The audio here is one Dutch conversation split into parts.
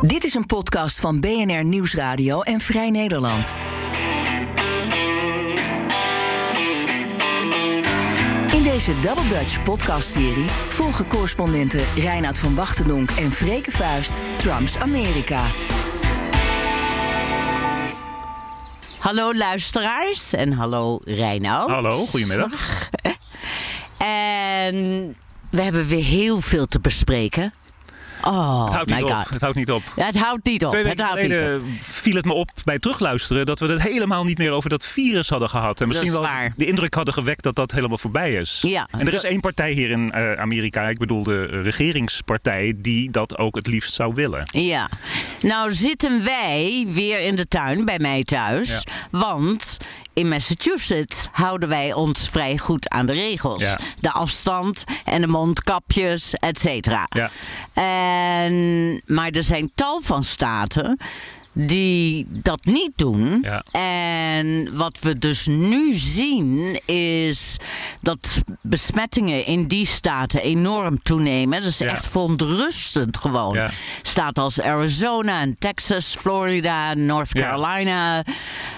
Dit is een podcast van BNR Nieuwsradio en Vrij Nederland. In deze Double Dutch podcastserie volgen correspondenten Reinoud van Wachtendonk en Freke Vuist Trumps Amerika. Hallo luisteraars en hallo Reinoud. Hallo, goedemiddag. En we hebben weer heel veel te bespreken. Oh, Het houdt niet op. god. Het houdt niet op. Ja, het houdt niet op. Twee weken geleden viel het me op bij terugluisteren dat we het helemaal niet meer over dat virus hadden gehad. En misschien is wel waar. de indruk hadden gewekt dat dat helemaal voorbij is. Ja. En er is één partij hier in eh, Amerika, ik bedoel de regeringspartij, die dat ook het liefst zou willen. Ja. Nou zitten wij weer in de tuin bij mij thuis. Ja. Want in Massachusetts houden wij ons vrij goed aan de regels. Ja. De afstand en de mondkapjes, et cetera. Ja. En, maar er zijn tal van staten die dat niet doen. Ja. En wat we dus nu zien is dat besmettingen in die staten enorm toenemen. Dat is Ja. echt verontrustend gewoon. Ja. Staten als Arizona en Texas, Florida, North. Carolina.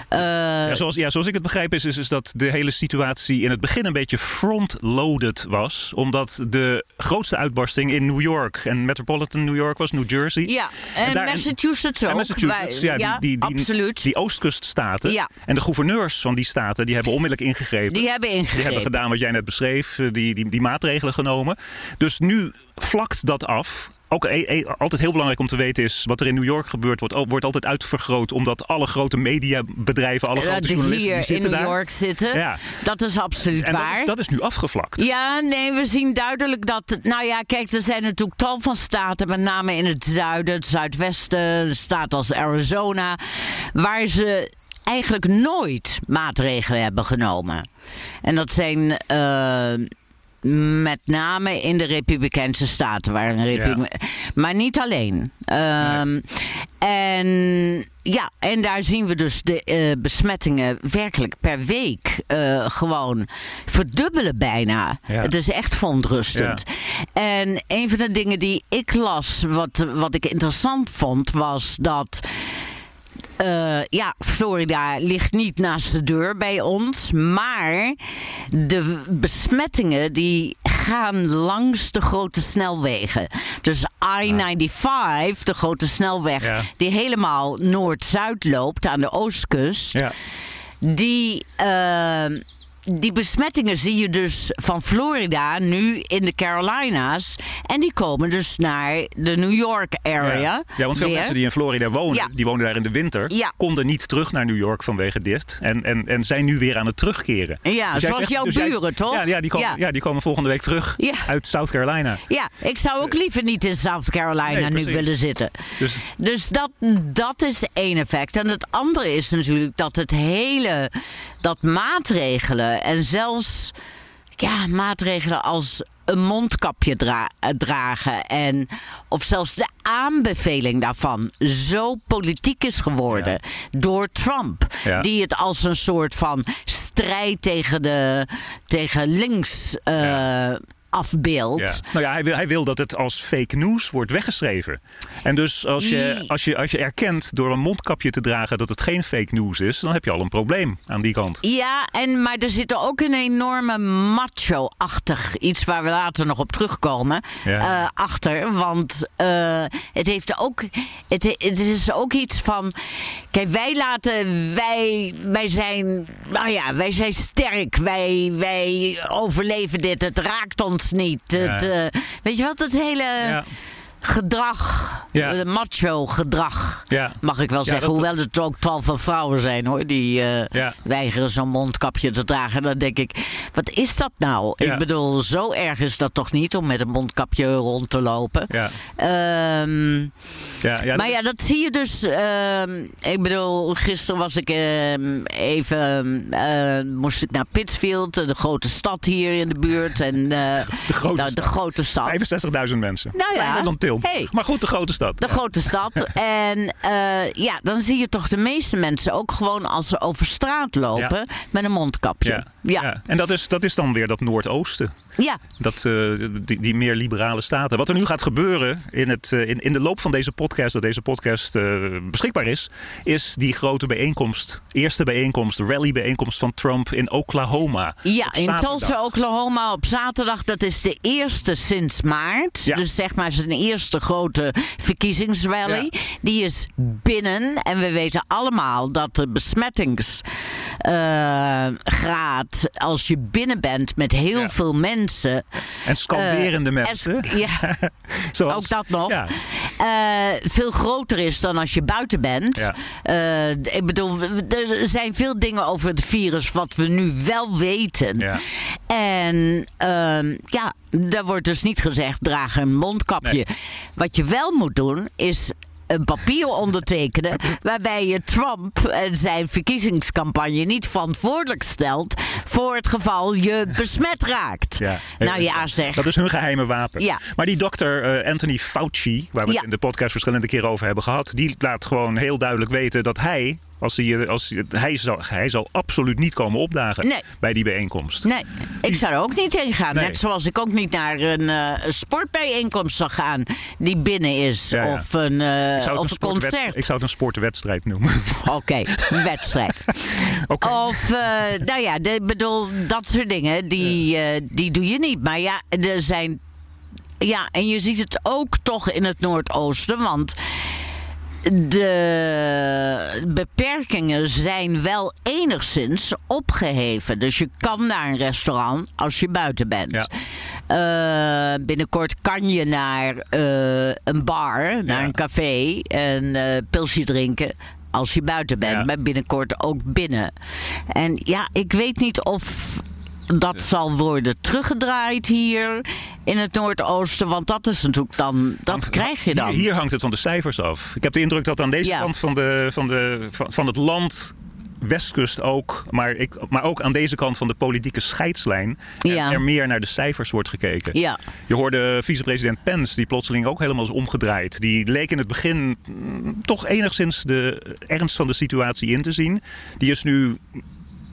eh, Ja, zoals, ja, zoals ik het begrijp is, is, is dat de hele situatie in het begin een beetje front-loaded was. Omdat de grootste uitbarsting in New York en Metropolitan New York was, New Jersey. ja, en, daar- Massachusetts ook. En Massachusetts, Wij- ja, die, die, die, absoluut. die oostkuststaten. Ja. En de gouverneurs van die staten die hebben onmiddellijk ingegrepen. Die hebben Die ingegrepen. hebben gedaan wat jij net beschreef, eh, die, die, die maatregelen genomen. Dus nu vlakt dat af. Ook e- e- altijd heel belangrijk om te weten is, wat er in New York gebeurt, wordt, wordt altijd uitvergroot. Omdat alle grote mediabedrijven, alle Dat grote journalisten hier die in New daar. York zitten. Ja. Dat is absoluut En dat waar. is, dat is nu afgevlakt. Ja, nee, we zien duidelijk dat. Nou ja, kijk, er zijn natuurlijk tal van staten, met name in het zuiden, het zuidwesten, een staat als Arizona, waar ze eigenlijk nooit maatregelen hebben genomen. En dat zijn. eh, met name in de Republikeinse staten. Waar een Maar niet alleen. Ehm, En ja, en daar zien we dus de eh, besmettingen werkelijk per week eh, gewoon verdubbelen bijna. Ja. Het is echt verontrustend. En een van de dingen die ik las, wat, wat ik interessant vond, was dat. Eh, ja, Florida ligt niet naast de deur bij ons. Maar de besmettingen die gaan langs de grote snelwegen. Dus I-95, de grote snelweg, Ja. die helemaal noord-zuid loopt aan de oostkust. Ja. Die, eh, die besmettingen zie je dus van Florida nu in de Carolina's. En die komen dus naar de New York area. Ja. ja, want veel weer. mensen die in Florida wonen, Ja. die wonen daar in de winter, Ja. konden niet terug naar New York vanwege dit. En, en, en zijn nu weer aan het terugkeren. Ja, jij zoals jouw jij- buren, toch? Ja, ja, die komen, Ja. die komen volgende week terug uit South Carolina. Ja, ik zou ook liever niet in South Carolina Nee, nu willen zitten. Dus Dus dat, dat is één effect. En het andere is natuurlijk dat het hele. Dat maatregelen en zelfs. ja, maatregelen als een mondkapje dra- eh, dragen. En, of zelfs de aanbeveling daarvan zo politiek is geworden door Trump. Ja. Die het als een soort van strijd tegen, de, tegen links eh, afbeeldt. Ja. Nou ja, hij wil, hij wil dat het als fake news wordt weggeschreven. En dus als je, als, je, als je erkent door een mondkapje te dragen dat het geen fake news is, dan heb je al een probleem aan die kant. Ja, en, maar er zit ook een enorme macho-achtig iets waar we later nog op terugkomen. Ja. eh, achter. Want eh, het heeft ook. Het, het is ook iets van. Kijk, wij laten. Wij, wij zijn. Nou ja, wij zijn sterk. Wij, wij overleven dit. Het raakt ons niet. Het, eh, weet je wat? Het hele. Ja. Gedrag, Ja. eh, macho gedrag, Ja. mag ik wel Ja, zeggen. dat- Hoewel het ook tal van vrouwen zijn hoor, die eh, weigeren zo'n mondkapje te dragen. Dan denk ik, wat is dat nou? Ik bedoel, zo erg is dat toch niet om met een mondkapje rond te lopen. Ja. Ehm, Ja, ja, maar ja, dat zie je dus. ehm, ik bedoel, gisteren was ik ehm, even. eh, moest ik naar Pittsfield, de grote stad hier in de buurt. En, eh, De grote nou, de stad. grote stad. 65.000 mensen. Nou ja. Dan Tilburg. Hey. Maar goed, de grote stad. De grote stad. En eh, ja, dan zie je toch de meeste mensen ook gewoon als ze over straat lopen met een mondkapje. Ja. Ja. En dat is, dat is dan weer dat Noordoosten. Ja. Dat, die, die, meer liberale staten. Wat er nu gaat gebeuren in, het, in, in de loop van deze podcast, dat deze podcast uh, beschikbaar is, is die grote bijeenkomst, eerste bijeenkomst, rally-bijeenkomst van Trump in Oklahoma. Ja, in Tulsa, Oklahoma op zaterdag. Dat is de eerste sinds maart. Ja. Dus zeg maar zijn eerste grote verkiezingsrally. Ja. Die is binnen. En we weten allemaal dat de besmettingsgraad, als je binnen bent met heel Ja. veel mensen. En scanderende eh, mensen. ja, Zoals- ook dat nog. Ja. eh, veel groter is dan als je buiten bent. Ja. Eh, ik bedoel, er zijn veel dingen over het virus wat we nu wel weten. Ja. En ehm, ja, daar wordt dus niet gezegd, draag een mondkapje. Nee. Wat je wel moet doen, is een papier ondertekenen waarbij je Trump en zijn verkiezingscampagne niet verantwoordelijk stelt voor het geval je besmet raakt. Ja. Nou ja, zeg. Dat is hun geheime wapen. Ja. Maar die dokter eh, Anthony Fauci, waar we Ja. het in de podcast verschillende keren over hebben gehad, die laat gewoon heel duidelijk weten dat hij, als hij, als hij, hij, zal, hij zal absoluut niet komen opdagen Nee. bij die bijeenkomst. Nee, ik zou er ook niet heen gaan. Nee. Net zoals ik ook niet naar een, eh, een sportbijeenkomst zou gaan die binnen is. Ja, ja. Of een, eh, of een concert. ik zou het een sportwedstrijd noemen. Oké, een wedstrijd. Of, eh, nou ja, ik bedoel, dat soort dingen, die, die doe je niet. Maar ja, er zijn... Ja, en je ziet het ook toch in het Noordoosten, want... De beperkingen zijn wel enigszins opgeheven. Dus je kan naar een restaurant als je buiten bent. Ja. Eh, binnenkort kan je naar eh, een bar, naar Ja. een café en eh pilsje drinken. Als je buiten bent, Ja. maar binnenkort ook binnen. En ja, ik weet niet of dat zal worden teruggedraaid hier in het Noordoosten. Want dat is natuurlijk dan, dat krijg je dan. Hier, hier hangt het van de cijfers af. Ik heb de indruk dat aan deze Ja. kant van, de, van, de, van, van het land. Westkust ook, maar, ik, maar ook aan deze kant van de politieke scheidslijn. er- Ja. Er, meer naar de cijfers wordt gekeken. Ja. Je hoorde vicepresident Pence, die plotseling ook helemaal is omgedraaid. Die leek in het begin mm, toch enigszins de ernst van de situatie in te zien. Die is nu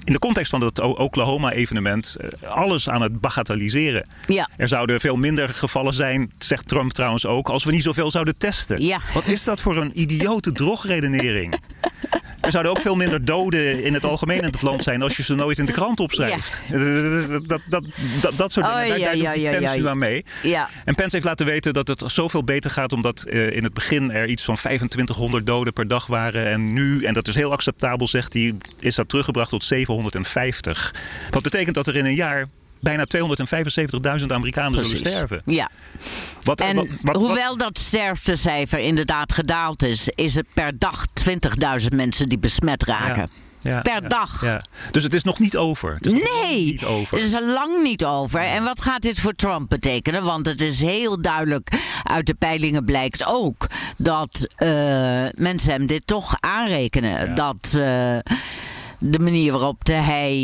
in de context van dat Oklahoma-evenement eh, alles aan het bagatelliseren. Ja. Er zouden veel minder gevallen zijn, zegt Trump trouwens ook, als we niet zoveel zouden testen. Ja. Wat is dat voor een idiote drogredenering? Er zouden ook veel minder doden in het algemeen in het land zijn als je ze nooit in de krant opschrijft. Dat, dat, dat, dat, dat soort dingen, Oh, daar, ja, daar ja, doet ja, Pence ja. nu aan mee. Ja. En Pence heeft laten weten dat het zoveel beter gaat omdat eh, in het begin er iets van 2500 doden per dag waren. En nu, en dat is heel acceptabel, zegt hij, is dat teruggebracht tot 750. Wat betekent dat er in een jaar bijna 275.000 Amerikanen zullen sterven. Ja. Wat, En wat- wat- wat- hoewel dat sterftecijfer inderdaad gedaald is, is het per dag 20.000 mensen die besmet raken. Ja, per ja, dag. Ja. Dus het is nog niet over. Het is Nee, niet over. het is er lang niet over. En wat gaat dit voor Trump betekenen? Want het is heel duidelijk, uit de peilingen blijkt ook, dat eh, mensen hem dit toch aanrekenen. Dat eh, de manier waarop de hij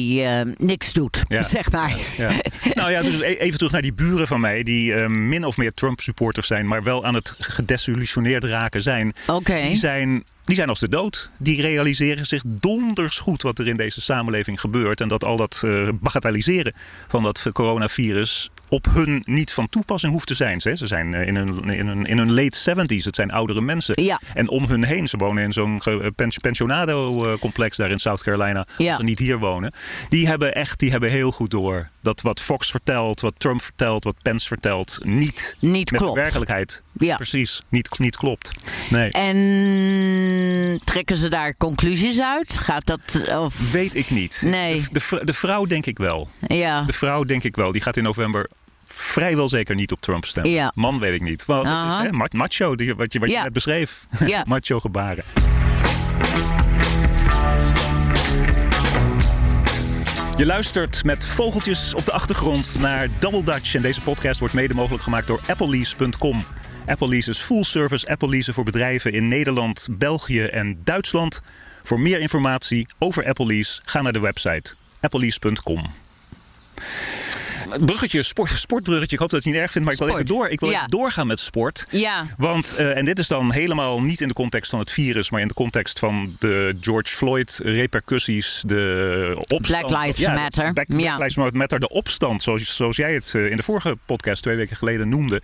eh, niks doet, Ja. zeg maar. Ja. Nou ja, dus e- even terug naar die buren van mij, die eh, min of meer Trump-supporters zijn, maar wel aan het gedesillusioneerd raken zijn. Oké. Die zijn. Die zijn als de dood. Die realiseren zich donders goed wat er in deze samenleving gebeurt. En dat al dat eh, bagatelliseren van dat coronavirus op hun niet van toepassing hoeft te zijn. Ze zijn eh, in hun, in hun, in hun late 70s. Het zijn oudere mensen. Ja. En om hun heen, ze wonen in zo'n pens- pensionado-complex daar in South Carolina. Ja. Als ze niet hier wonen. Die hebben echt die hebben heel goed door dat wat Fox vertelt, wat Trump vertelt, wat Pence vertelt, niet, Niet met klopt. de werkelijkheid Ja. precies niet, niet klopt. Nee. En trekken ze daar conclusies uit? Gaat dat. Of, Weet ik niet. Nee. De, de, de vrouw denk ik wel. ja. De vrouw denk ik wel. Die gaat in november vrijwel zeker niet op Trump stemmen. Ja. Man weet ik niet. Want dat is hè, ma- macho, die, wat je, wat je net beschreef. Ja. macho gebaren. Je luistert met vogeltjes op de achtergrond naar Double Dutch. En deze podcast wordt mede mogelijk gemaakt door applelease.com. Applelease is full service Apple leasen voor bedrijven in Nederland, België en Duitsland. Voor meer informatie over Apple Lease ga naar de website applelease.com. bruggetje, sport, sportbruggetje. Ik hoop dat je het niet erg vindt, maar ik wil even door. Ik wil Ja. even doorgaan met sport. Ja. Want, eh, en dit is dan helemaal niet in de context van het virus, maar in de context van de George Floyd repercussies, de opstand. Black Lives Ja, Matter. Black, Ja. Lives Matter, de opstand, zoals, zoals jij het eh, in de vorige podcast twee weken geleden noemde.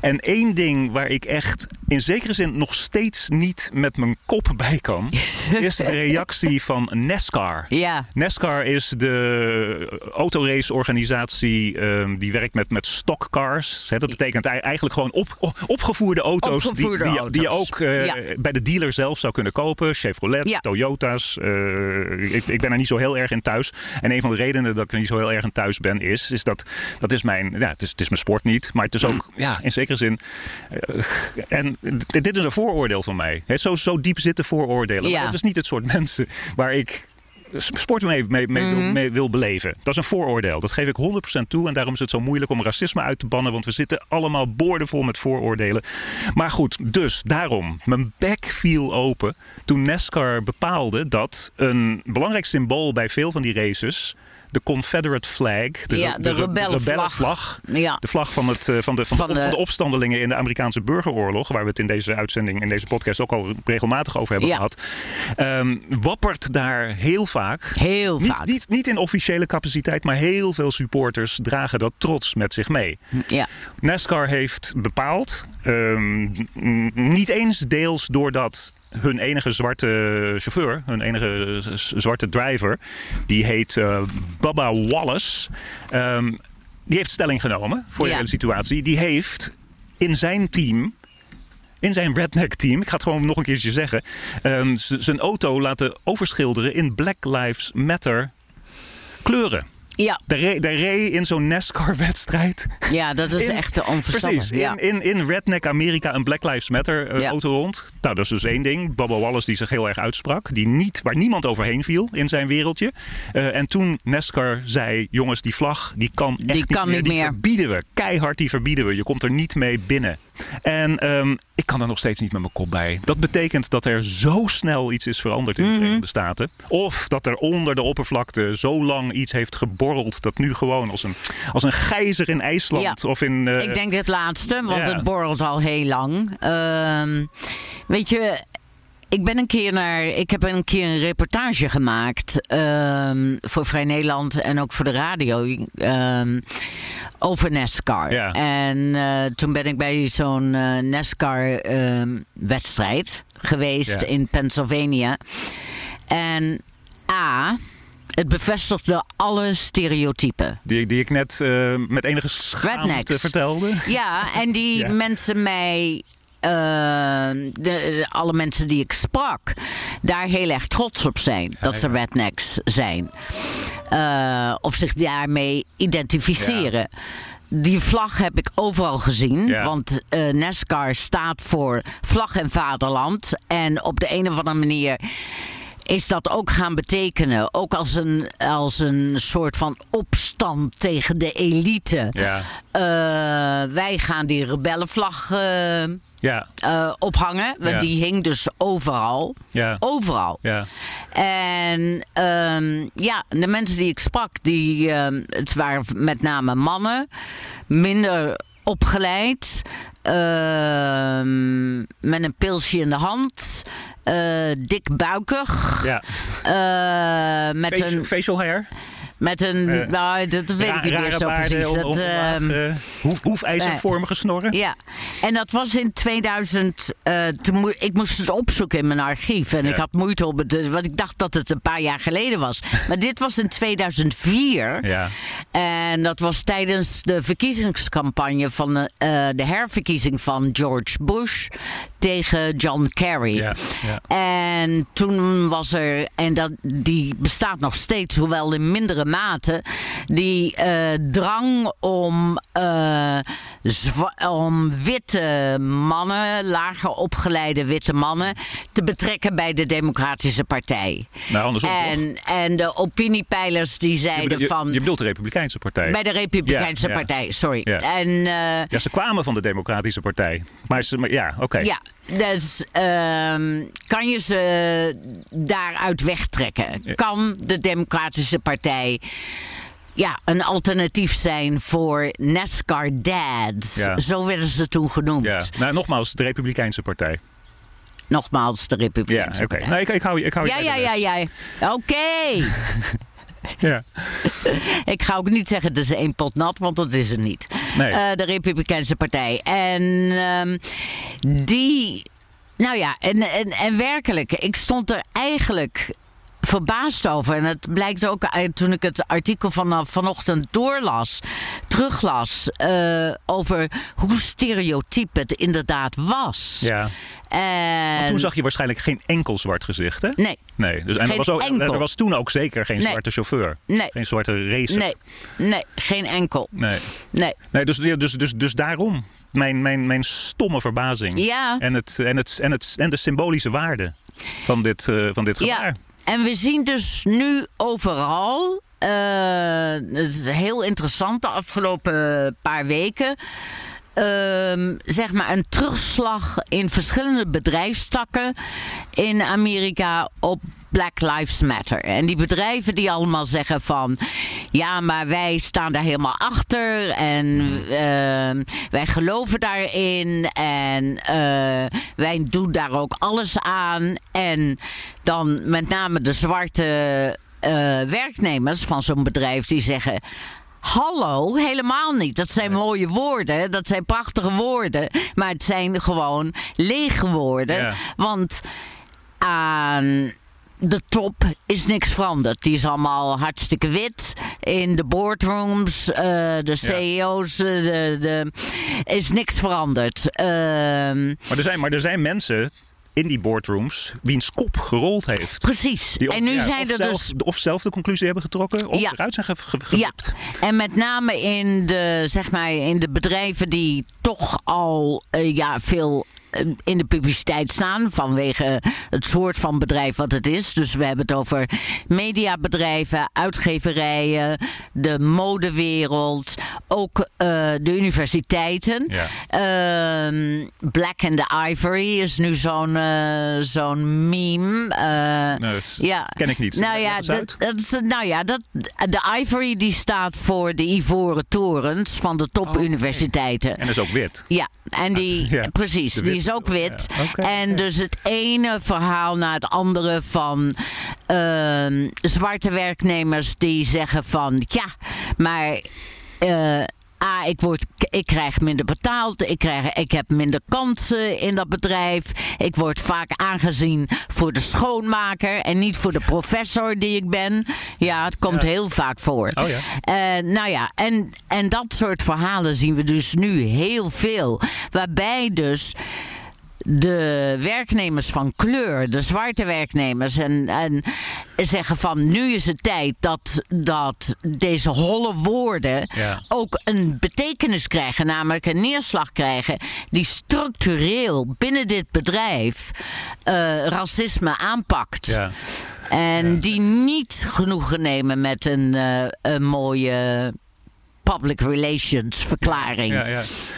En één ding waar ik echt in zekere zin nog steeds niet met mijn kop bij kan, is de reactie van NASCAR. Ja. NASCAR is de autoraceorganisatie um, die werkt met, met stockcars. Dat betekent ei- eigenlijk gewoon op, op- opgevoerde auto's, Opgevoerde die, die, die je auto's. ook eh, Ja. bij de dealer zelf zou kunnen kopen. Chevrolet, Ja. Toyota's. eh, ik, ik ben er niet zo heel erg in thuis. En een van de redenen dat ik er niet zo heel erg in thuis ben is, is dat dat is mijn, ja, het is, het is mijn sport niet, maar het is ook ja, in zekere zin. eh, en dit, dit is een vooroordeel van mij. Zo, zo diep zitten vooroordelen. Ja. Het is niet het soort mensen waar ik sport mee, mee, mee, wil, Mhm. mee wil beleven. Dat is een vooroordeel. Dat geef ik 100% toe. En daarom is het zo moeilijk om racisme uit te bannen. Want we zitten allemaal boordevol met vooroordelen. Maar goed, dus daarom. Mijn bek viel open toen NASCAR bepaalde dat een belangrijk symbool bij veel van die races... de Confederate flag, de, Ja, de re- rebellenvlag. rebellenvlag, Ja. de vlag van, het, eh, van, de, van, Van de, de- van de opstandelingen in de Amerikaanse burgeroorlog... waar we het in deze uitzending, in deze podcast ook al regelmatig over hebben Ja. gehad... ehm, wappert daar heel vaak Heel niet, vaak. Niet, niet in officiële capaciteit, maar heel veel supporters dragen dat trots met zich mee. Ja. NASCAR heeft bepaald, ehm, niet eens deels doordat hun enige zwarte chauffeur, hun enige z- zwarte driver, die heet eh, Bubba Wallace, ehm, die heeft stelling genomen voor de hele situatie. Die heeft in zijn team in zijn redneck team, ik ga het gewoon nog een keertje zeggen, ehm, zijn auto laten overschilderen in Black Lives Matter kleuren. Ja. Daar reed in zo'n NASCAR-wedstrijd. ja, dat is in- echt de onverstandig. Precies, Ja. in, in, in Redneck Amerika een Black Lives Matter Ja. auto rond. Nou, dat is dus één ding. Bubba Wallace die zich heel erg uitsprak. Die niet, waar niemand overheen viel in zijn wereldje. Eh, en toen NASCAR zei, jongens, die vlag die kan echt Die kan niet Die meer. verbieden we. Keihard die verbieden we. Je komt er niet mee binnen. En ehm, ik kan er nog steeds niet met mijn kop bij. Dat betekent dat er zo snel iets is veranderd in de Mhm. Verenigde Staten. Of dat er onder de oppervlakte zo lang iets heeft geborreld. Dat nu gewoon als een, als een gijzer in IJsland Ja. of in... eh, Ik denk het laatste, want ja. het borrelt al heel lang. Ehm, weet je, ik ben een keer naar. Ik heb een keer een reportage gemaakt ehm, voor Vrij Nederland en ook voor de radio. ehm, over NASCAR. Ja. En eh, toen ben ik bij zo'n eh, NASCAR-wedstrijd geweest Ja. in Pennsylvania. En A. Het bevestigde alle stereotypen. Die, die ik net eh, met enige schaamte Rednecks. vertelde. Ja, en die Ja. mensen mij. Eh, de, de- alle mensen die ik sprak, daar heel erg trots op zijn. dat ze rednecks zijn. Eh, of zich daarmee identificeren. Die vlag heb ik overal gezien. Want eh NASCAR staat voor vlag en vaderland. En op de een of andere manier is dat ook gaan betekenen. Ook als een, als een soort van opstand tegen de elite. Ja. Eh, wij gaan die rebellenvlag Ja, eh, ophangen. Want Ja. die hing dus overal. ja, Overal. ja. En ehm, ja, de mensen die ik sprak, die, ehm, het waren met name mannen, minder opgeleid, ehm, met een pilsje in de hand, eh, dik buikig, ja. eh, met, Facial, een, facial hair. Met een, Eh, nou, dat weet ik niet meer zo precies. on- Dat, eh, hoef, hoefijzervormige snorren. ja, en dat was in 2000. eh, toen ik moest het opzoeken in mijn archief. En Ja. ik had moeite om het. Want ik dacht dat het een paar jaar geleden was. Maar dit was in 2004. Ja. En dat was tijdens de verkiezingscampagne van de, de herverkiezing van George Bush tegen John Kerry. Ja, ja. En toen was er, en dat, die bestaat nog steeds, hoewel in mindere mate, die eh, drang om, eh, om witte mannen, lager opgeleide witte mannen, te betrekken bij de Democratische Partij. Nou, andersom? En, en de opiniepeilers die zeiden je, van. je bedoelt de Republikeinse Partij. bij de Republikeinse Ja, ja. Partij, sorry. Ja. En eh, Ja, ze kwamen van de Democratische Partij. Maar, ze, maar ja, oké. Ja, dus ehm, kan je ze daaruit wegtrekken? Ja. Kan de Democratische Partij ja, een alternatief zijn voor NASCAR dads. Ja. Zo werden ze toen genoemd. Ja. Nou, nogmaals, de Republikeinse Partij. Nogmaals, de Ja, Republikeinse oké. Partij. Nee, ik, ik hou je. Ik hou je Ja, bij ja, ja, les. ja. Oké. ja. Ik ga ook niet zeggen het is één pot nat, want dat is het niet. Nee. Eh, de Republikeinse Partij. En ehm, die. Nou ja, en, en, en werkelijk, ik stond er eigenlijk verbaasd over. En het blijkt ook uit toen ik het artikel van vanochtend doorlas, teruglas, eh, over hoe stereotyp het inderdaad was. ja. En, Want toen zag je waarschijnlijk geen enkel zwart gezicht, hè? Nee. Nee. Dus, en er was, ook, er was toen ook zeker geen Nee. zwarte chauffeur. Nee. Geen zwarte racer. Nee, nee, geen enkel. Nee. Nee. Nee, dus, dus, dus, dus daarom mijn, mijn, mijn stomme verbazing. Ja. En, het, en, het, en, het, en de symbolische waarde van dit, eh, van dit gebaar. Ja, en we zien dus nu overal. eh, het is heel interessant de afgelopen paar weken. Ehm, zeg maar een terugslag in verschillende bedrijfstakken in Amerika op Black Lives Matter. En die bedrijven die allemaal zeggen van ja, maar wij staan daar helemaal achter en ehm, wij geloven daarin en eh, wij doen daar ook alles aan. En dan met name de zwarte eh, werknemers van zo'n bedrijf die zeggen. Hallo, helemaal niet. Dat zijn mooie woorden, dat zijn prachtige woorden, maar het zijn gewoon lege woorden. Ja. Want aan de top is niks veranderd. Die is allemaal hartstikke wit. In de boardrooms, eh, de CEO's, eh, de, de, is niks veranderd. Ehm, Maar, er zijn, maar er zijn mensen in die boardrooms wiens kop gerold heeft. precies. Of- en nu ja, zijn er zelf, dus Of zelf de conclusie hebben getrokken, of Ja. eruit zijn ge, ge- Ja, en met name in de, zeg maar, in de bedrijven die toch al eh, ja, veel eh, in de publiciteit staan vanwege het soort van bedrijf wat het is. Dus we hebben het over mediabedrijven, uitgeverijen, de modewereld, ook eh, de universiteiten. Ja. Ehm, Black and the Ivory is nu zo'n eh, zo'n meme. Eh, dat ja. ken ik niet. Nou ja, dat, nou ja dat, de Ivory die staat voor de ivoren torens van de topuniversiteiten. En dat is ook wit. Ja, en die, Ja, precies, die is ook wit. ja. En dus het ene verhaal na het andere van ehm, zwarte werknemers die zeggen van ja, maar. Eh, Ah, ik, word, ik krijg minder betaald. Ik, krijg, ik heb minder kansen in dat bedrijf. Ik word vaak aangezien voor de schoonmaker en niet voor de professor die ik ben. Ja, het komt Ja. heel vaak voor. Oh ja. Eh, nou ja, en, en dat soort verhalen zien we dus nu heel veel. Waarbij dus de werknemers van kleur, de zwarte werknemers, en, en zeggen van nu is het tijd dat, dat deze holle woorden Ja. ook een betekenis krijgen, namelijk een neerslag krijgen die structureel binnen dit bedrijf eh, racisme aanpakt. Ja. En die niet genoegen nemen met een, eh, een mooie public relations verklaring. Ja,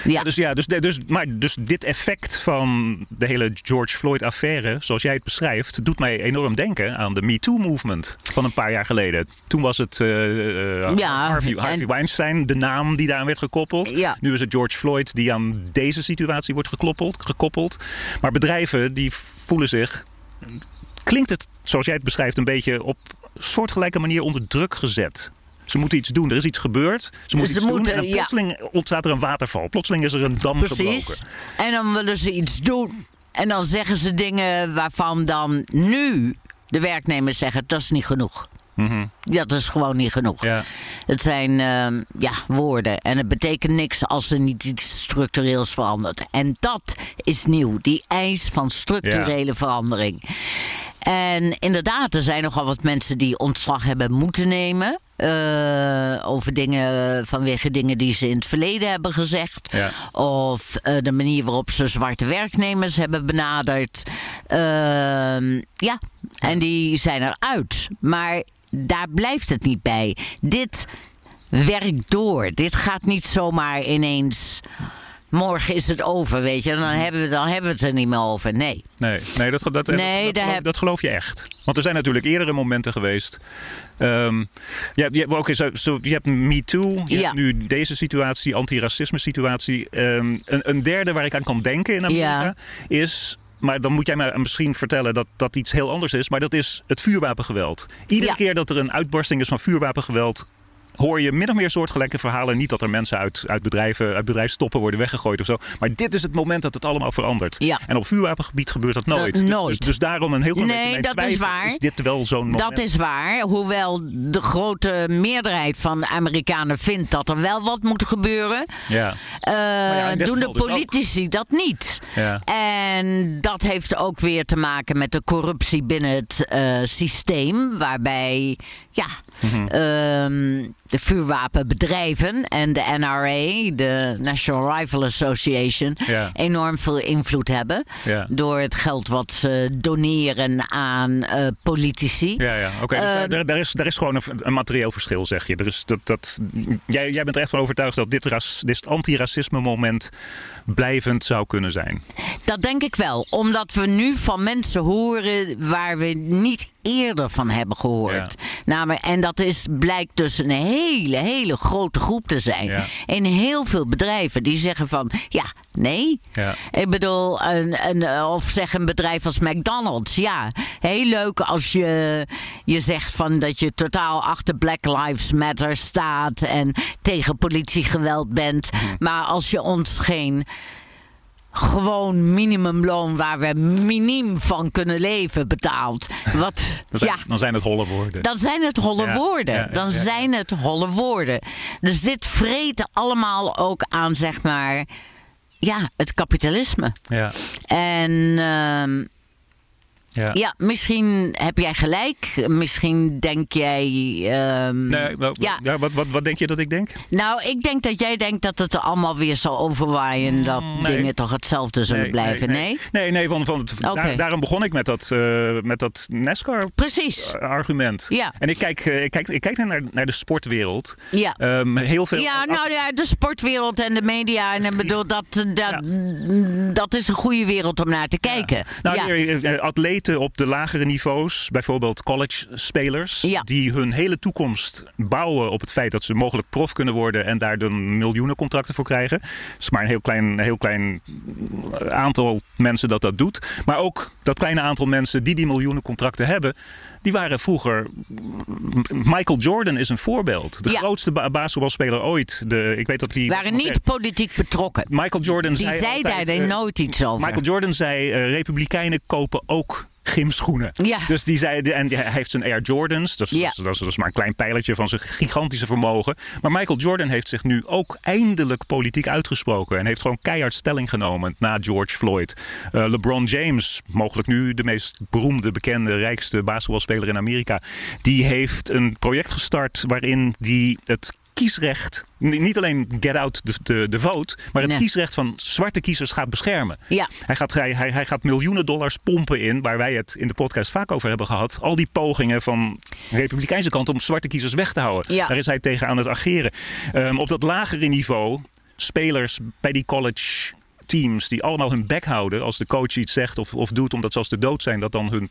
ja. Dus, ja dus, dus, maar dus dit effect van de hele George Floyd-affaire, zoals jij het beschrijft, doet mij enorm denken aan de MeToo-movement van een paar jaar geleden. Toen was het eh, eh, Ja, Harvey, en- Weinstein, de naam die daaraan werd gekoppeld. Ja. Nu is het George Floyd die aan deze situatie wordt gekoppeld. gekoppeld. Maar bedrijven die voelen zich, klinkt het zoals jij het beschrijft, een beetje op soortgelijke manier onder druk gezet. Ze moeten iets doen. Er is iets gebeurd. Ze moeten Ze iets moeten, doen. En ja. plotseling ontstaat er een waterval. Plotseling is er een dam Precies. gebroken. En dan willen ze iets doen. En dan zeggen ze dingen waarvan dan nu de werknemers zeggen: dat is niet genoeg. Dat is gewoon niet genoeg. Mhm. Ja. Het zijn ehm, ja, woorden. En het betekent niks als er niet iets structureels verandert. En dat is nieuw. Die eis van structurele verandering. En inderdaad, er zijn nogal wat mensen die ontslag hebben moeten nemen. eh, over dingen, vanwege dingen die ze in het verleden hebben gezegd. Ja. Of eh, de manier waarop ze zwarte werknemers hebben benaderd. Ehm, ja, en die zijn eruit. Maar daar blijft het niet bij. Dit werkt door. Dit gaat niet zomaar ineens morgen is het over, weet je. Dan hebben we, dan hebben we het er niet meer over. Nee. Nee, nee, dat, dat, Nee, dat, geloof, heb- dat geloof je echt. Want er zijn natuurlijk eerdere momenten geweest. Ehm je, je, oké, zo, zo, je hebt MeToo, je Ja. hebt nu deze situatie, antiracisme situatie. Ehm, een, een derde waar ik aan kan denken in Amerika Ja. is... Maar dan moet jij mij misschien vertellen dat dat iets heel anders is. Maar dat is het vuurwapengeweld. Iedere Ja. keer dat er een uitbarsting is van vuurwapengeweld hoor je min of meer soortgelijke verhalen. Niet dat er mensen uit, uit, bedrijven, uit bedrijfstoppen worden weggegooid of zo. Maar dit is het moment dat het allemaal verandert. Ja. En op vuurwapengebied gebeurt dat nooit. Dat Dus- nooit. Dus, dus daarom een heel klein Nee, dat is waar. Is dit wel zo'n moment? Dat is waar. Hoewel de grote meerderheid van de Amerikanen vindt dat er wel wat moet gebeuren. Ja. eh, ja, doen de dus politici dat niet. Ja. En dat heeft ook weer te maken met de corruptie binnen het eh, systeem. Waarbij ja, Mhm. ehm, de vuurwapenbedrijven en de NRA, de National Rifle Association, Ja. enorm veel invloed hebben. Ja. Door het geld wat ze doneren aan eh, politici. Ja, ja. Oké, dus Eh, daar, daar, daar is, daar is gewoon een, een materieel verschil, zeg je. Er is dat, dat, jij, jij bent er echt van overtuigd dat dit, ras, dit antiracisme moment blijvend zou kunnen zijn. Dat denk ik wel, omdat we nu van mensen horen waar we niet eerder van hebben gehoord. Namelijk, en dat is, blijkt dus een hele, hele grote groep te zijn. Ja. In heel veel bedrijven die zeggen van ja, nee. Ja. Ik bedoel, een, een, of zeg een bedrijf als McDonald's. Ja, heel leuk als je, je zegt van dat je totaal achter Black Lives Matter staat en tegen politiegeweld bent. Mhm. Maar als je ons geen gewoon minimumloon waar we miniem van kunnen leven betaalt. Wat, Dan zijn, ja, dan zijn het holle woorden. dan zijn het holle Ja, woorden. ja, dan zijn het holle woorden. Dus dit vreet allemaal ook aan, zeg maar, ja, het kapitalisme. Ja, En ehm, ja. ja, misschien heb jij gelijk. Misschien denk jij. ehm, Nee, ja. ja. wat, wat, wat denk je dat ik denk? Nou, ik denk dat jij denkt dat het er allemaal weer zal overwaaien. Dat Mm, nee. dingen toch hetzelfde zullen blijven. Nee, Nee, nee, want Oké. daar- daarom begon ik met dat, eh, met dat NASCAR Precies. argument. Ja. En ik kijk, eh, ik kijk, ik kijk naar, naar de sportwereld. Ja. Ehm, heel veel. Ja, nou ja, de sportwereld en de media. En ik bedoel, dat, dat, dat is een goede wereld om naar te kijken. Nou, ja. Eh, op de lagere niveaus, bijvoorbeeld college-spelers, Ja. die hun hele toekomst bouwen op het feit dat ze mogelijk prof kunnen worden en daar dan miljoenen contracten voor krijgen. Het is maar een heel klein, heel klein aantal mensen dat dat doet. Maar ook dat kleine aantal mensen die die miljoenen contracten hebben, die waren vroeger. Michael Jordan is een voorbeeld. De Ja. grootste ba- basketbalspeler ooit. De, ik weet dat die. waren niet politiek betrokken. Michael Jordan Die zei. zei altijd, daar eh, nooit iets over. Michael Jordan zei: eh, Republikeinen kopen ook gymschoenen. Ja. Dus die zei, en hij heeft zijn Air Jordans. Is, Ja. dat, is, dat is- dat is maar een klein pijltje van zijn gigantische vermogen. Maar Michael Jordan heeft zich nu ook eindelijk politiek uitgesproken. En heeft gewoon keihard stelling genomen na George Floyd. Eh, LeBron James, mogelijk nu de meest beroemde, bekende, rijkste basketbalspeler in Amerika. Die heeft een project gestart waarin die het kiesrecht, niet alleen get out de, de, de vote, maar het Nee. kiesrecht van zwarte kiezers gaat beschermen. Ja. Hij gaat, hij, hij, gaat miljoenen dollars pompen in, waar wij het in de podcast vaak over hebben gehad. Al die pogingen van de Republikeinse kant om zwarte kiezers weg te houden. Ja. Daar is hij tegen aan het ageren. Ehm, op dat lagere niveau, spelers bij die college teams die allemaal hun bek houden als de coach iets zegt of, of doet omdat ze als de dood zijn, dat dan hun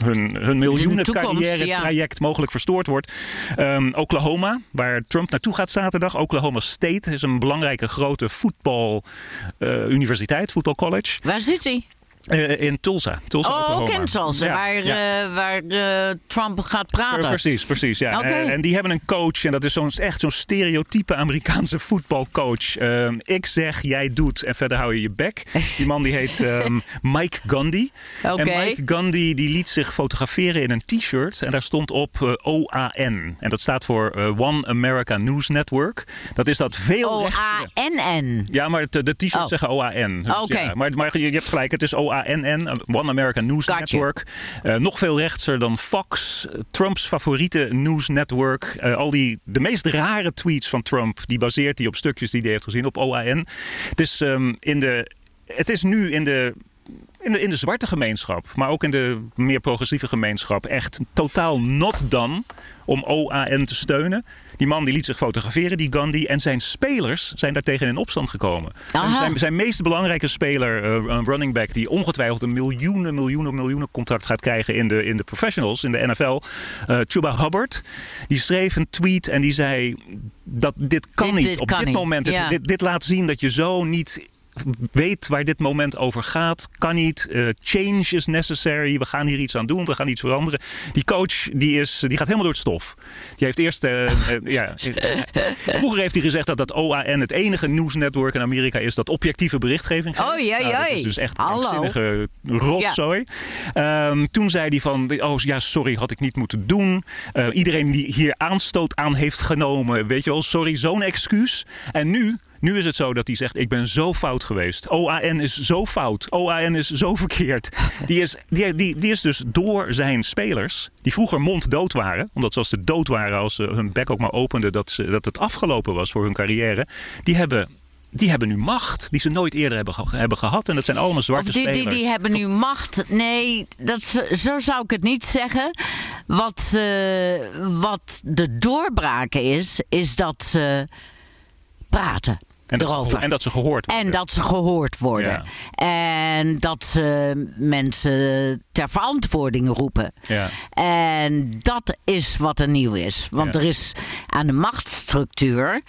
hun, hun miljoenen toekomst, carrière ja. traject mogelijk verstoord wordt. Ehm, Oklahoma, waar Trump naartoe gaat zaterdag. Oklahoma State is een belangrijke grote voetbaluniversiteit, voetbalcollege. Waar zit hij? Eh, in Tulsa. Tulsa Oh, Oklahoma. ook in Tulsa, Ja, waar, ja. eh, waar eh, Trump gaat praten. Precies, precies. Ja. En die hebben een coach. En dat is zo'n, echt zo'n stereotype Amerikaanse voetbalcoach. Ik zeg, jij doet. En verder hou je je bek. Die man die heet ehm, Mike Gandhi. Oké. En Mike Gandhi die liet zich fotograferen in een t-shirt. En daar stond op OAN. En dat staat voor One America News Network. Dat is dat veel O-A-N-N. ja, maar de t-shirts Oh. zeggen OAN. Dus Oké. ja, maar, maar je, je hebt gelijk, het is OANN, One American News Gotcha. Network. Eh, nog veel rechtser dan Fox, eh, Trumps favoriete news network. Eh, al die, de meest rare tweets van Trump, die baseert hij op stukjes die hij heeft gezien op OAN. Het is, ehm, in de, het is nu in de in de, in de zwarte gemeenschap, maar ook in de meer progressieve gemeenschap, echt totaal not done om OAN te steunen. Die man die liet zich fotograferen, die Gandhi. En zijn spelers zijn daartegen in opstand gekomen. En zijn, zijn meest belangrijke speler, uh, een running back... die ongetwijfeld een miljoenen, miljoenen, miljoenen contract gaat krijgen... in de, in de professionals, in de NFL. Uh, Chuba Hubbard. Die schreef een tweet en die zei... dat dit kan Dit- niet. dit Op kan dit niet. moment. Ja. Dit, dit laat zien dat je zo niet weet waar dit moment over gaat. Kan niet. Eh, change is necessary. We gaan hier iets aan doen. We gaan iets veranderen. Die coach die is, die gaat helemaal door het stof. Die heeft eerst... eh, eh, ja, vroeger heeft hij gezegd dat dat OAN het enige nieuwsnetwerk in Amerika is dat objectieve berichtgeving geeft. Oei, oei, Nou, dat is dus echt krankzinnige rotzooi. Ehm, toen zei hij van, oh ja, sorry, had ik niet moeten doen. Iedereen die hier aanstoot aan heeft genomen, weet je wel, sorry, zo'n excuus. En nu, nu is het zo dat hij zegt, ik ben zo fout geweest. OAN is zo fout. OAN is zo verkeerd. Die is, die, die, die is dus door zijn spelers, die vroeger monddood waren, omdat ze als ze dood waren, als ze hun bek ook maar openden, dat, ze, dat het afgelopen was voor hun carrière, die hebben... Die hebben nu macht die ze nooit eerder hebben, ge- hebben gehad. En dat zijn allemaal zwarte Of die, die, spelers. die hebben nu macht. Nee, dat, zo zou ik het niet zeggen. Wat, eh, wat de doorbraak is, is dat ze praten En dat, ze, en dat ze gehoord worden. En dat ze gehoord worden. En dat ze mensen ter verantwoording roepen. Ja. En dat is wat er nieuw is. Want Ja. er is aan de machtsstructuur.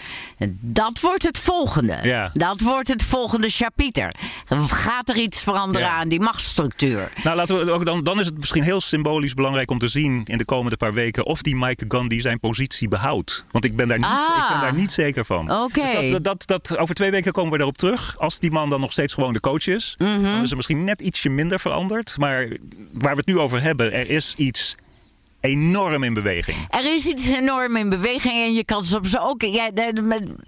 Dat wordt het volgende. Dat wordt het volgende chapiter. Gaat er iets veranderen aan die machtsstructuur? Nou, laten we ook dan, dan is het misschien heel symbolisch belangrijk om te zien in de komende paar weken of die Mike Gandhi zijn positie behoudt. Want ik ben daar niet, Ah. ik ben daar niet zeker van. Oké. Dus dat, dat, dat, over twee weken komen we daarop terug. Als die man dan nog steeds gewoon de coach is, Mhm. dan is er misschien net ietsje minder veranderd. Maar waar we het nu over hebben, er is iets enorm in beweging. Er is iets enorm in beweging en je kan soms ook, ja,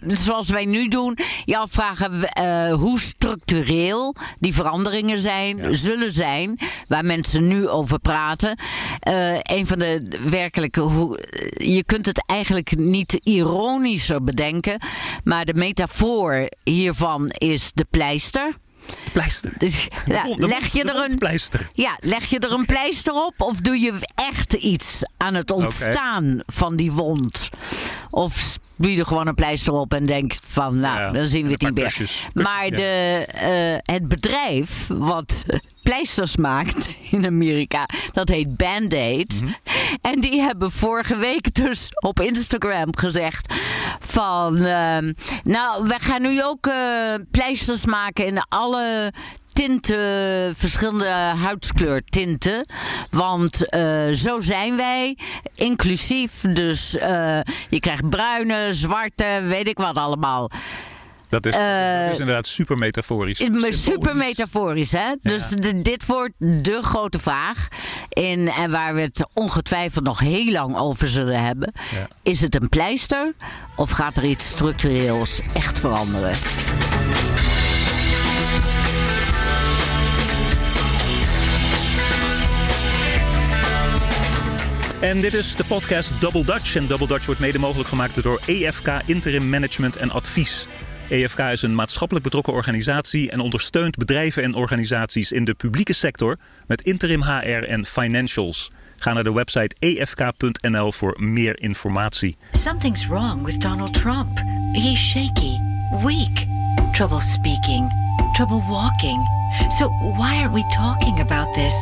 zoals wij nu doen, je afvragen eh, hoe structureel die veranderingen zijn, Ja. zullen zijn, waar mensen nu over praten. Eh, een van de werkelijke, hoe, je kunt het eigenlijk niet ironischer bedenken, maar de metafoor hiervan is de pleister. Pleister. Dus, ja, de leg je er een wondpleister. ja, leg je er een pleister op of doe je echt iets aan het ontstaan van die wond? Of doe je er gewoon een pleister op en denkt van, nou, Ja, dan zien we het niet meer. kusjes. Maar de, eh, het bedrijf wat pleisters maakt in Amerika, dat heet Band-Aid. Mhm. En die hebben vorige week dus op Instagram gezegd van, ehm, nou, we gaan nu ook eh, pleisters maken in alle tinten, verschillende huidskleurtinten. Want eh, zo zijn wij, inclusief. Dus je krijgt bruine, zwarte, weet ik wat allemaal. Dat is, Eh, dat is inderdaad super metaforisch. Symbolisch. super metaforisch, hè? Dus de- dit wordt de grote vraag. In, en waar we het ongetwijfeld nog heel lang over zullen hebben. Ja. Is het een pleister of gaat er iets structureels echt veranderen? En dit is de podcast Double Dutch. En Double Dutch wordt mede mogelijk gemaakt door EFK Interim Management en Advies. EFK is een maatschappelijk betrokken organisatie en ondersteunt bedrijven en organisaties in de publieke sector met interim HR en financials. Ga naar de website efk.nl voor meer informatie. Something's wrong with Donald Trump. He's shaky, weak, trouble speaking, trouble walking. So, why aren't we talking about this?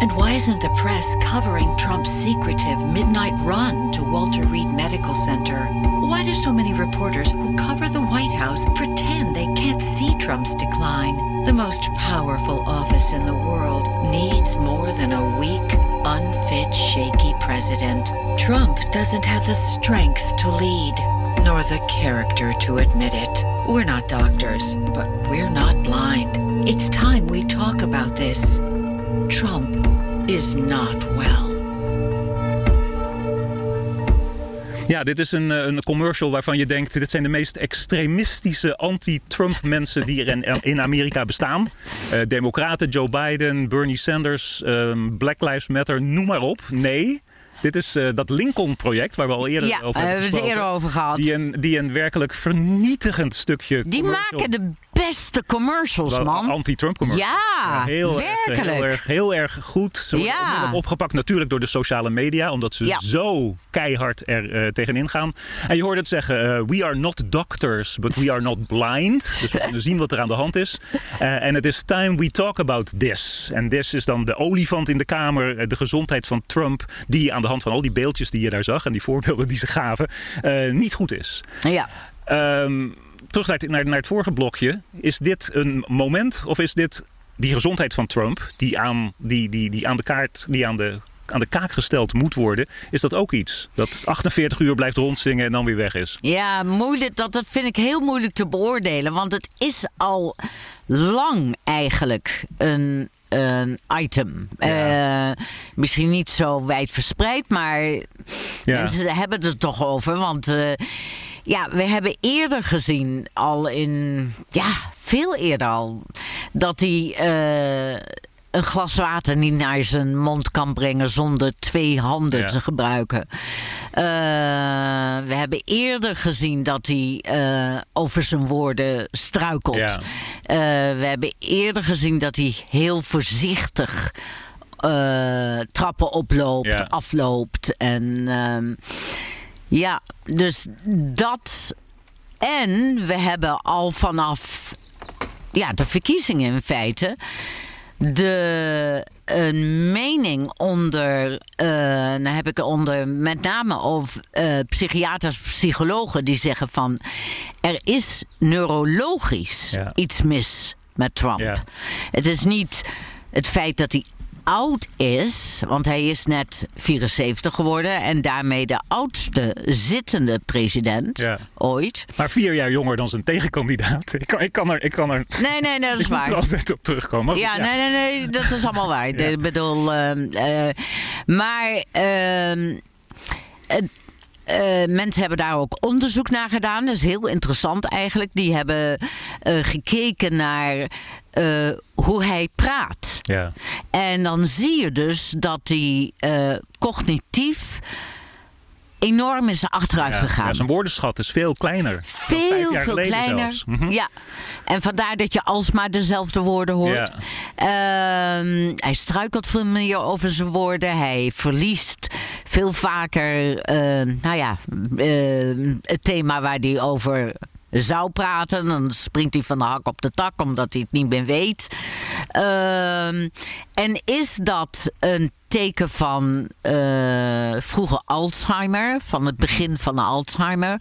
And why isn't the press covering Trump's secretive midnight run to Walter Reed Medical Center? Why do so many reporters who cover the White House pretend they can't see Trump's decline? The most powerful office in the world needs more than a weak, unfit, shaky president. Trump doesn't have the strength to lead, nor the character to admit it. We're not doctors, but we're not blind. It's time we talk about this. Trump is not well. Ja, dit is een, eh, een commercial waarvan je denkt... dit zijn de meest extremistische anti-Trump mensen die er in, in Amerika bestaan. Eh, Democraten, Joe Biden, Bernie Sanders, ehm, Black Lives Matter, noem maar op. Nee, dit is eh, dat Lincoln-project waar we al eerder Ja, over daar hebben hebben we het gesproken. eerder over gehad. Die een, die een werkelijk vernietigend stukje Die maken de beste commercials, man. Anti-Trump commercials. Ja, heel werkelijk. Erg, heel, erg, heel erg goed. Ze worden Ja. opgepakt natuurlijk door de sociale media. Omdat ze Ja. zo keihard er eh, tegenin gaan. En je hoort het zeggen. eh, we are not doctors, but we are not blind. Dus we kunnen zien wat er aan de hand is. Eh, En het is time we talk about this. En this is dan de olifant in de kamer. eh, De gezondheid van Trump. Die aan de hand van al die beeldjes die je daar zag. En die voorbeelden die ze gaven. eh, niet goed is. Ja. Ehm, terug naar het, naar, naar het vorige blokje. Is dit een moment of is dit die gezondheid van Trump, die aan, die, die, die aan de kaart, die aan de, aan de kaak gesteld moet worden, is dat ook iets? Dat 48 uur blijft rondzingen en dan weer weg is. Ja, moeilijk, dat, dat vind ik heel moeilijk te beoordelen. Want het is al lang eigenlijk een, een item. Ja. Eh, misschien niet zo wijd verspreid, maar Ja. mensen hebben het er toch over. Want eh, ja, we hebben eerder gezien, al in, ja, veel eerder al, dat hij. eh, een glas water niet naar zijn mond kan brengen zonder twee handen Ja. te gebruiken. Eh, we hebben eerder gezien dat hij eh, over zijn woorden struikelt. Ja. We hebben eerder gezien dat hij heel voorzichtig trappen oploopt, Ja. afloopt. En ehm, ja, dus dat. En we hebben al vanaf ja, de verkiezingen in feite. De een mening onder, eh dan heb ik onder met name over eh, psychiaters, psychologen die zeggen van er is neurologisch Ja. iets mis met Trump. Ja. Het is niet het feit dat hij oud is, want hij is net 74 geworden en daarmee de oudste zittende president Ja. ooit. Maar vier jaar jonger dan zijn tegenkandidaat. Ik kan, ik kan er, ik kan er, Nee, nee, nee, dat is ik moet er waar. altijd op terugkomen. Goed, Ja, nee, nee, nee, dat is allemaal waar. Ja. Ik bedoel, ehm, eh, maar ehm, het- eh, mensen hebben daar ook onderzoek naar gedaan. Dat is heel interessant eigenlijk. Die hebben eh, gekeken naar eh, hoe hij praat. Ja. En dan zie je dus dat hij eh, cognitief enorm is achteruit Ja, gegaan. ja, zijn woordenschat is veel kleiner. Veel, veel kleiner. Mhm. Ja. En vandaar dat je alsmaar dezelfde woorden hoort. Ehm, hij struikelt veel meer over zijn woorden. Hij verliest veel vaker eh, nou ja, het thema waar hij over zou praten. Dan springt hij van de hak op de tak omdat hij het niet meer weet. Ehm, en is dat een teken van eh, vroege Alzheimer, van het begin van de Alzheimer?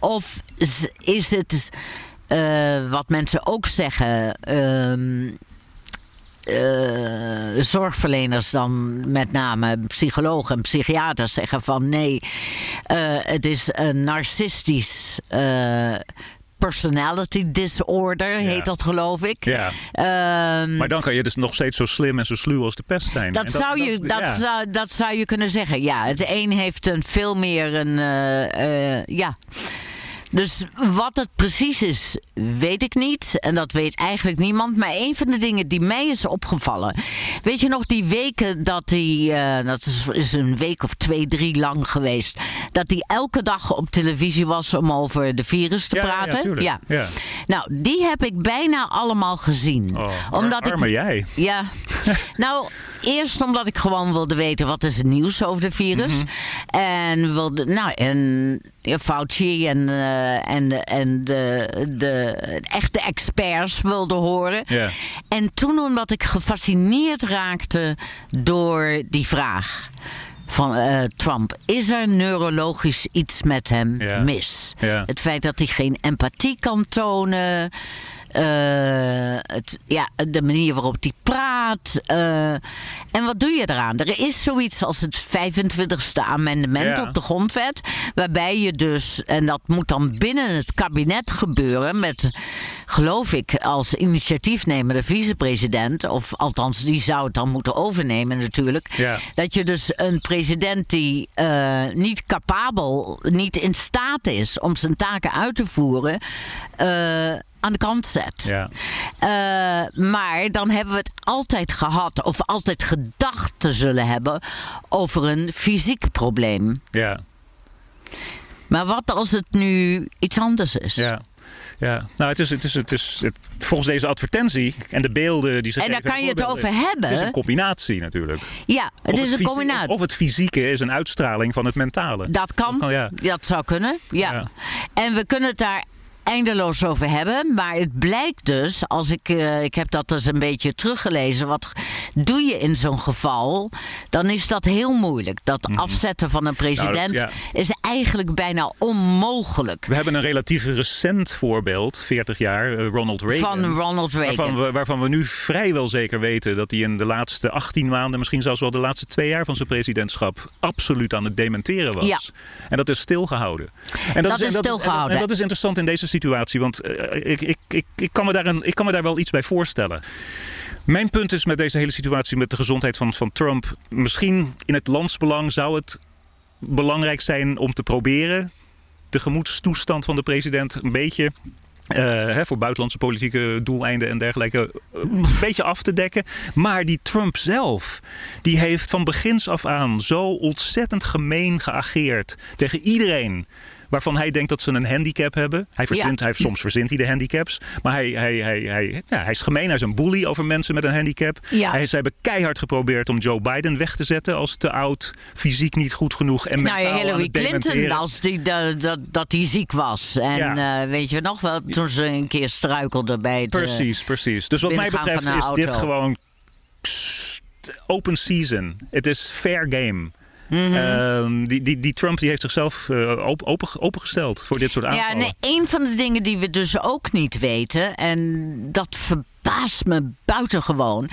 Of is- is het eh, wat mensen ook zeggen? ehm, eh, zorgverleners dan met name psychologen en psychiaters zeggen van nee, eh, het is een narcistisch eh, personality disorder, heet dat geloof ik. Ja. Ehm, Maar dan kan je dus nog steeds zo slim en zo sluw als de pest zijn. dat, zou je, dat, ja. zou, dat zou je kunnen zeggen. Ja, het een heeft een veel meer een. ja. Dus wat het precies is, weet ik niet. En dat weet eigenlijk niemand. Maar een van de dingen die mij is opgevallen. Weet je nog die weken dat hij. eh, dat is, is een week of twee, drie lang geweest. Dat hij elke dag op televisie was om over de virus te Ja, ja, ja, praten. Ja. Nou, die heb ik bijna allemaal gezien. Oh, omdat arme ik, jij. ja. nou, eerst omdat ik gewoon wilde weten wat is het nieuws over de virus. Mhm. En wilde, nou, en ja, Fauci en, eh, en, en de, de echte experts wilde horen. En toen omdat ik gefascineerd raakte door die vraag van eh, Trump. Is er neurologisch iets met hem mis? Het feit dat hij geen empathie kan tonen. Eh, het, ja, de manier waarop hij praat. eh, en wat doe je eraan? Er is zoiets als het 25e amendement Ja. op de grondwet. Waarbij je dus, en dat moet dan binnen het kabinet gebeuren. Met, geloof ik, als initiatiefnemer de vicepresident. Of althans, die zou het dan moeten overnemen natuurlijk. Ja. Dat je dus een president die eh, niet capabel, niet in staat is om zijn taken uit te voeren, aan de kant zet. Ja. Eh, maar dan hebben we het altijd gehad, of altijd gedacht te zullen hebben, over een fysiek probleem. Ja. Maar wat als het nu iets anders is? Ja. Ja, nou, het is, het is, het is het, volgens deze advertentie en de beelden die ze En daar kan je het over hebben. Het is een combinatie natuurlijk. Ja, het Of is een combinatie. Of het fysieke is een uitstraling van het mentale. Dat kan. kan, ja. Dat zou kunnen. Ja. Ja. En we kunnen het daar eindeloos over hebben. Maar het blijkt dus, als ik, eh, ik heb dat dus een beetje teruggelezen. Wat doe je in zo'n geval? Dan is dat heel moeilijk. Dat afzetten van een president Mhm. Nou, ja. is eigenlijk bijna onmogelijk. We hebben een relatief recent voorbeeld, 40 jaar, eh, Ronald Reagan. Van Ronald Reagan. Waarvan we, waarvan we nu vrijwel zeker weten dat hij in de laatste 18 maanden, misschien zelfs wel de laatste twee jaar van zijn presidentschap, absoluut aan het dementeren was. Ja. En dat is stilgehouden. En Dat is en stilgehouden. En, dat is interessant in deze situatie, want eh, ik, ik, ik, ik, kan me daar een, ik kan me daar wel iets bij voorstellen. Mijn punt is met deze hele situatie met de gezondheid van, van Trump. Misschien in het landsbelang zou het belangrijk zijn om te proberen de gemoedstoestand van de president een beetje. eh, hè, voor buitenlandse politieke doeleinden en dergelijke. eh, een beetje af te dekken. Maar die Trump zelf. die heeft van begins af aan zo ontzettend gemeen geageerd. tegen iedereen waarvan hij denkt dat ze een handicap hebben. Hij verzint, Ja. hij, soms verzint hij de handicaps. Maar hij, hij, hij, hij, ja, hij is gemeen. Hij is een bully over mensen met een handicap. Ja. Hij, ze hebben keihard geprobeerd om Joe Biden weg te zetten als te oud, fysiek niet goed genoeg en Nou, mentaal aan Hillary Clinton, als die, dat, dat, dat die ziek was. En Ja. eh, weet je nog wel, toen ze een keer struikelde bij het... eh, Precies, precies. Dus wat mij betreft is dit gewoon open season. Het is fair game. Mhm. Ehm, die, die, die Trump die heeft zichzelf eh, open, open, opengesteld voor dit soort Ja, aanvallen. nee, een van de dingen die we dus ook niet weten, en dat verbaast me buitengewoon.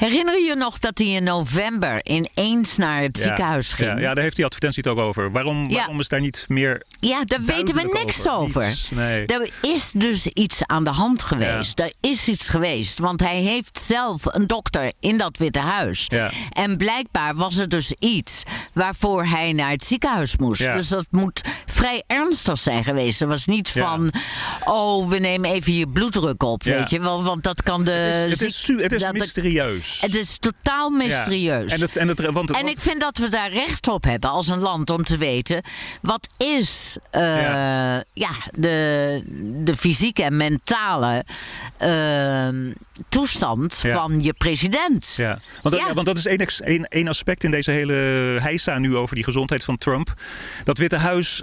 Herinner je je nog dat hij in november ineens naar het Ja, ziekenhuis ging? Ja, ja, daar heeft die advertentie het ook over. Waarom, Ja. waarom is daar niet meer Ja, daar weten we niks over. Nee. Er is dus iets aan de hand geweest. Er is iets geweest. Want hij heeft zelf een dokter in dat Witte Huis. Ja. En blijkbaar was er dus iets waarvoor hij naar het ziekenhuis moest. Dus dat moet vrij ernstig zijn geweest. Er was niet van, oh, we nemen even je bloeddruk op, weet je wel. Want dat kan de... het is, het ziek- is, het is mysterieus. Het is totaal mysterieus. Ja. En, het, en, het, want En ik vind dat we daar recht op hebben als een land om te weten wat is eh, Ja. ja. de, de fysieke en mentale eh, toestand Ja. van je president. Ja, want, dat, want dat is één, één, één aspect in deze hele heisa nu over die gezondheid van Trump. Dat Witte Huis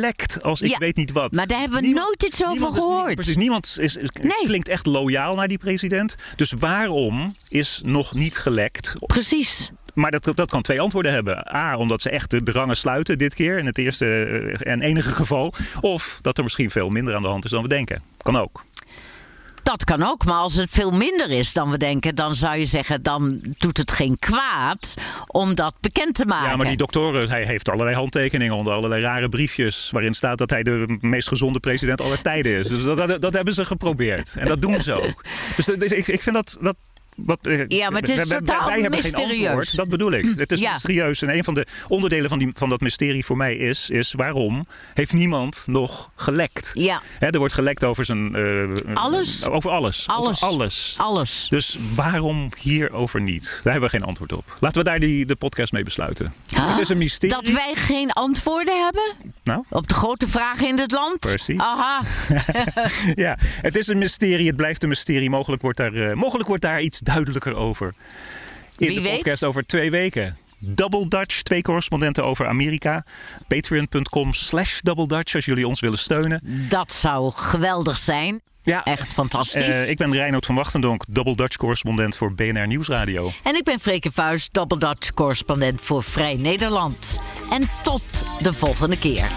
lekt als ik weet niet wat. maar daar hebben we nooit iets over is- gehoord. precies, niemand is, is- Nee. klinkt echt loyaal naar die president. Dus waarom is nog niet gelekt? Precies. Maar dat, dat kan twee antwoorden hebben. A, omdat ze echt de, de rangen sluiten dit keer, in het eerste eh, en enige geval. Of dat er misschien veel minder aan de hand is dan we denken. Kan ook. Dat kan ook, maar als het veel minder is dan we denken, dan zou je zeggen, dan doet het geen kwaad om dat bekend te maken. Ja, maar die doktoren, hij heeft allerlei handtekeningen onder allerlei rare briefjes. waarin staat dat hij de meest gezonde president aller tijden is. Dus dat, dat, dat hebben ze geprobeerd. En dat doen ze ook. Dus, dus ik, ik vind dat. dat wat, eh, Ja, maar het is wij- totaal wij hebben geen mysterieus. antwoord. Dat bedoel ik. Het is Ja. mysterieus. En een van de onderdelen van, die, van dat mysterie voor mij is, is waarom heeft niemand nog gelekt? Ja. Hè, er wordt gelekt over zijn. eh, Alles. Over alles. Alles. Over alles. Alles. Dus waarom hierover niet? Daar hebben we geen antwoord op. Laten we daar die, de podcast mee besluiten. het is een mysterie. Dat wij geen antwoorden hebben Nou, op de grote vragen in het land. Precies. Aha. ja, het is een mysterie. Het blijft een mysterie. Mogelijk wordt daar, eh, mogelijk wordt daar iets duidelijker over. In Wie de weet. podcast over twee weken. Double Dutch, twee correspondenten over Amerika. Patreon.com slash Double Dutch als jullie ons willen steunen. Dat zou geweldig zijn. Ja. Echt fantastisch. Eh, ik ben Reinoud van Wachtendonk, Double Dutch correspondent voor BNR Nieuwsradio. En ik ben Freke Vuist, Double Dutch correspondent voor Vrij Nederland. En tot de volgende keer.